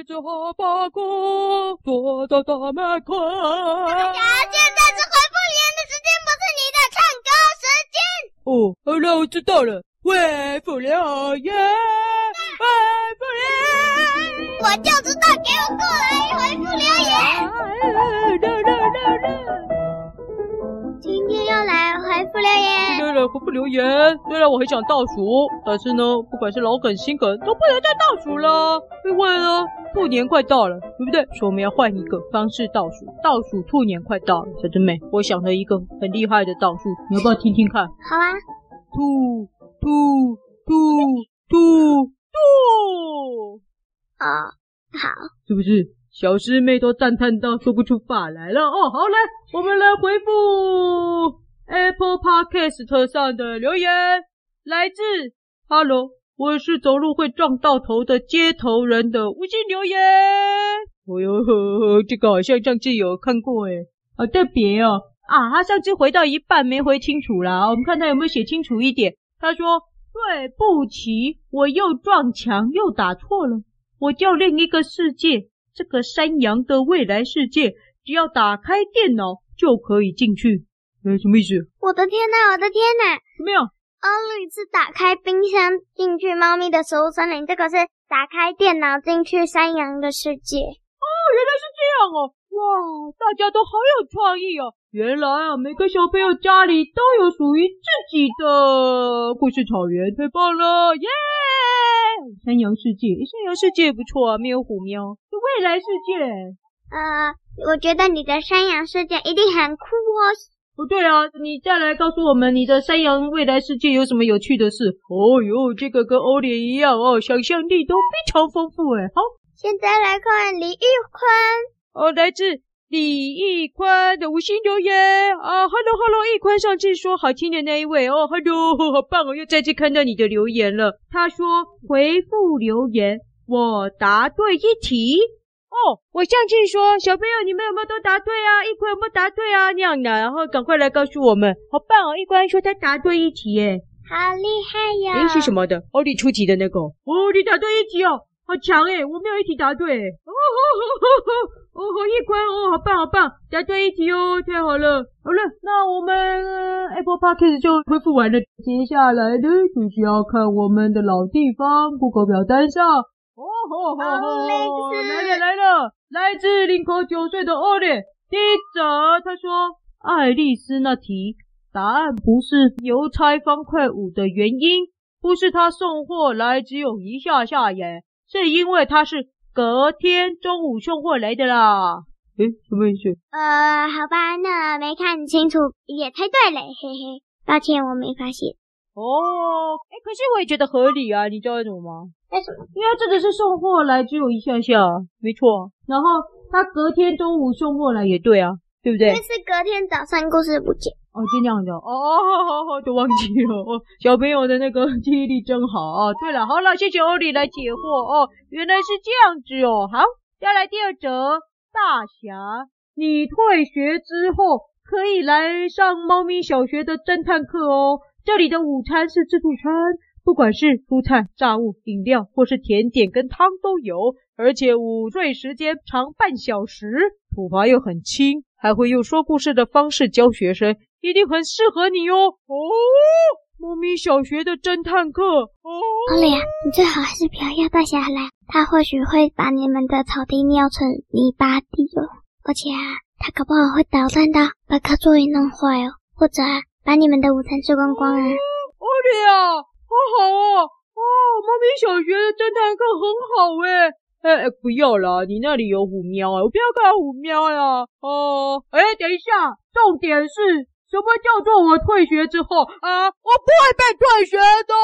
日子好把过，坐到大门口。呀，现在是回复留言的时间，不是你的唱歌时间。哦，好了，我知道了，回复留言，回复留言，我就知道，给我过来回复留言。来来来来，今天要来回复留言。今天来回复留言。虽然我很想倒数，但是呢，不管是老梗新梗，都不能再倒数了，因为呢。兔年快到了，对不对？所以我们要换一个方式倒数，倒数兔年快到了。小真妹，我想了一个很厉害的倒数，你要不要听听看？好啊，兔兔兔兔兔，啊，好，是不是？小师妹都赞叹到说不出话来了哦。好，来，我们来回复 Apple Podcast 上的留言，来自 Hello。我是走路会撞到头的街头人的五星留言。哦呦呵呵，这个好像上次有看过诶，好特别哦。啊，他上次回到一半没回清楚啦，我们看他有没有写清楚一点。他说：“对不起，我又撞墙又打错了。我叫另一个世界，这个山羊的未来世界，只要打开电脑就可以进去。呃，什么意思？我的天哪，我的天哪，怎么样？”欧里是打开冰箱进去猫咪的食物森林，这个是打开电脑进去山羊的世界。哦，原来是这样哦！哇，大家都好有创意哦！原来啊，每个小朋友家里都有属于自己的故事草原，太棒了！耶！山羊世界，山羊世界不错啊，没有虎喵，是未来世界。呃，我觉得你的山羊世界一定很酷哦。不对啊，你再来告诉我们你的山羊未来世界有什么有趣的事？哦哟，这个跟欧联一样哦，想象力都非常丰富哎。好，现在来看李玉坤哦，来自李玉宽的五星留言啊，Hello Hello，玉宽上次说好听的那一位哦，Hello，好棒哦，又再次看到你的留言了。他说回复留言，我答对一题。哦，我上次说小朋友，你们有没有都答对啊？一坤有没有答对啊？那样的，然后赶快来告诉我们，好棒哦！一坤说他答对一题，耶，好厉害哟！诶是什么的？奥利出题的那个？哦，你答对一题哦，好强诶，我没有一题答对。哦吼吼吼吼！哦吼，一坤哦，好棒好棒，答对一题哦，太好了。好了，那我们 Apple Podcast 就恢复完了，接下来呢就是要看我们的老地方 Google 表单上。哦吼吼吼！来了来了，来自林口九岁的欧里。第一则，他说爱丽丝那题答案不是邮差方块五的原因，不是他送货来只有一下下耶，是因为他是隔天中午送货来的啦。诶，什么意思？呃，好吧，那没看清楚，也猜对了，嘿嘿，抱歉，我没发现。哦，诶，可是我也觉得合理啊，你知道为什么吗？为什么？因为这个是送货来，只有一下下，没错。然后他隔天中午送货来也对啊，对不对？但是隔天早上故事不见哦，就这样的哦，好好好，都忘记了哦。小朋友的那个 记忆力真好哦。对了，好了，谢谢欧里来解惑哦，原来是这样子哦。好，再来第二则，大侠，你退学之后可以来上猫咪小学的侦探课哦。这里的午餐是自助餐。不管是蔬菜、炸物、饮料，或是甜点跟汤都有，而且午睡时间长半小时，处罚又很轻，还会用说故事的方式教学生，一定很适合你哦。哦，猫咪小学的侦探课哦。欧里啊，你最好还是不要要大侠来，他或许会把你们的草地尿成泥巴地哦。而且啊，他搞不好会捣乱到把课桌椅弄坏哦，或者啊，把你们的午餐吃光光啊。欧里啊。好好哦，哦，猫咪小学的侦探课很好诶。哎哎，不要啦，你那里有虎喵啊，我不要看虎喵呀。哦，哎，等一下，重点是什么叫做我退学之后啊，我不会被退学的。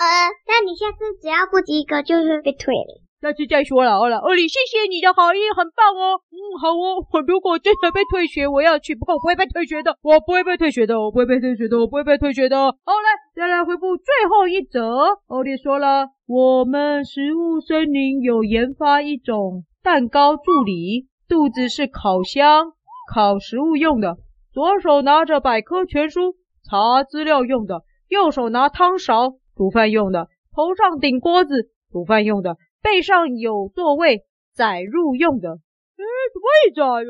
呃，那你下次只要不及格就是被退了。下次再说了，好了，欧里，谢谢你的好意，很棒哦。嗯，好哦。我如果真的被退学，我要去。不过我不会被退学的，我不会被退学的，我不会被退学的，我不会被退学的。好，来，再来回复最后一则。欧里说了，我们食物森林有研发一种蛋糕助理，肚子是烤箱，烤食物用的；左手拿着百科全书，查资料用的；右手拿汤勺，煮饭用的；头上顶锅子，煮饭用的。背上有座位，载入用的。哎，什么意思啊，有？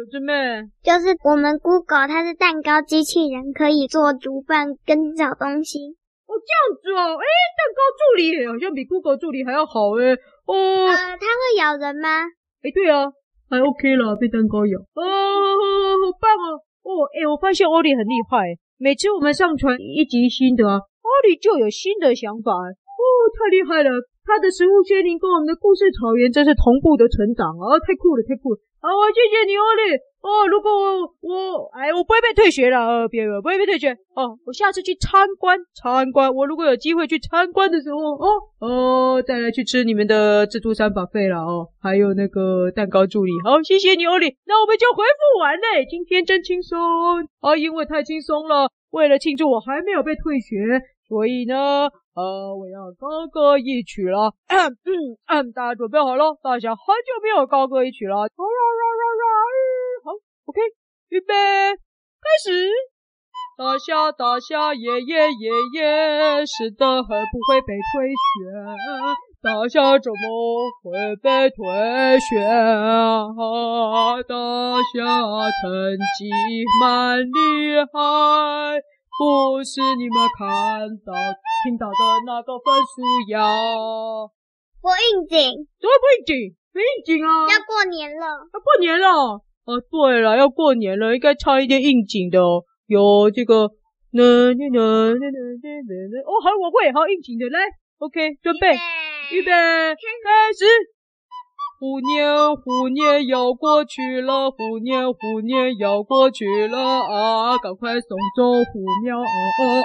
就是我们 Google 它是蛋糕机器人，可以做煮饭跟找东西。哦，这样子哦，哎，蛋糕助理好像比 Google 助理还要好哎。哦，呃，它会咬人吗？哎，对啊，还 OK 啦，被蛋糕咬。哦，好棒哦。哦，哎，我发现欧里很厉害，每次我们上传一集新的啊，欧里就有新的想法。哦，太厉害了。他的食物仙灵跟我们的故事草原真是同步的成长啊！太酷了，太酷了！好，谢谢你，欧里。哦，如果我，我哎，我不会被退学了，呃，别，不会被退学。哦，我下次去参观参观。我如果有机会去参观的时候，哦哦，再来去吃你们的自助餐 buffet 了哦，还有那个蛋糕助理。好，谢谢你，欧里。那我们就回复完嘞。今天真轻松啊，因为太轻松了。为了庆祝我还没有被退学，所以呢。呃，我要高歌一曲了，嗯嗯，大家准备好了？大家很久没有高歌一曲了，好，OK，预备，开始。大侠大侠爷爷爷爷，是的，会不会被退学？大侠怎么会被退学啊？大侠成绩蛮厉害。不是你们看到、听到的那个分数呀？不应景，怎么不应景？不应景啊！要过年了，要过年了。哦，对了，要过年了，应该唱一点应景的哦。有这个，呢呢呢呢呢呢哦，好，我会，好应景的，来，OK，准备，预备，开始。虎年虎年要过去了，虎年虎年要过去了啊！赶快送走虎庙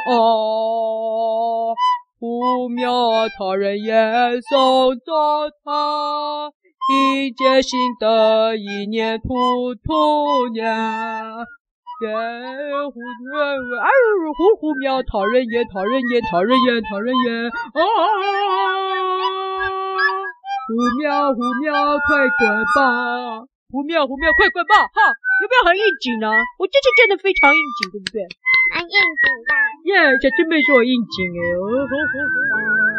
哦，虎庙他人也送走他，迎接新的一年兔兔年。耶虎年哎虎虎庙他人也他人也他人也他人也啊！虎喵虎喵快滚吧！虎喵虎喵快滚吧！哈，有没有很应景呢？我这次真的非常应景，对不对？蛮应景的。耶，小师妹说我应景哎。哦吼吼吼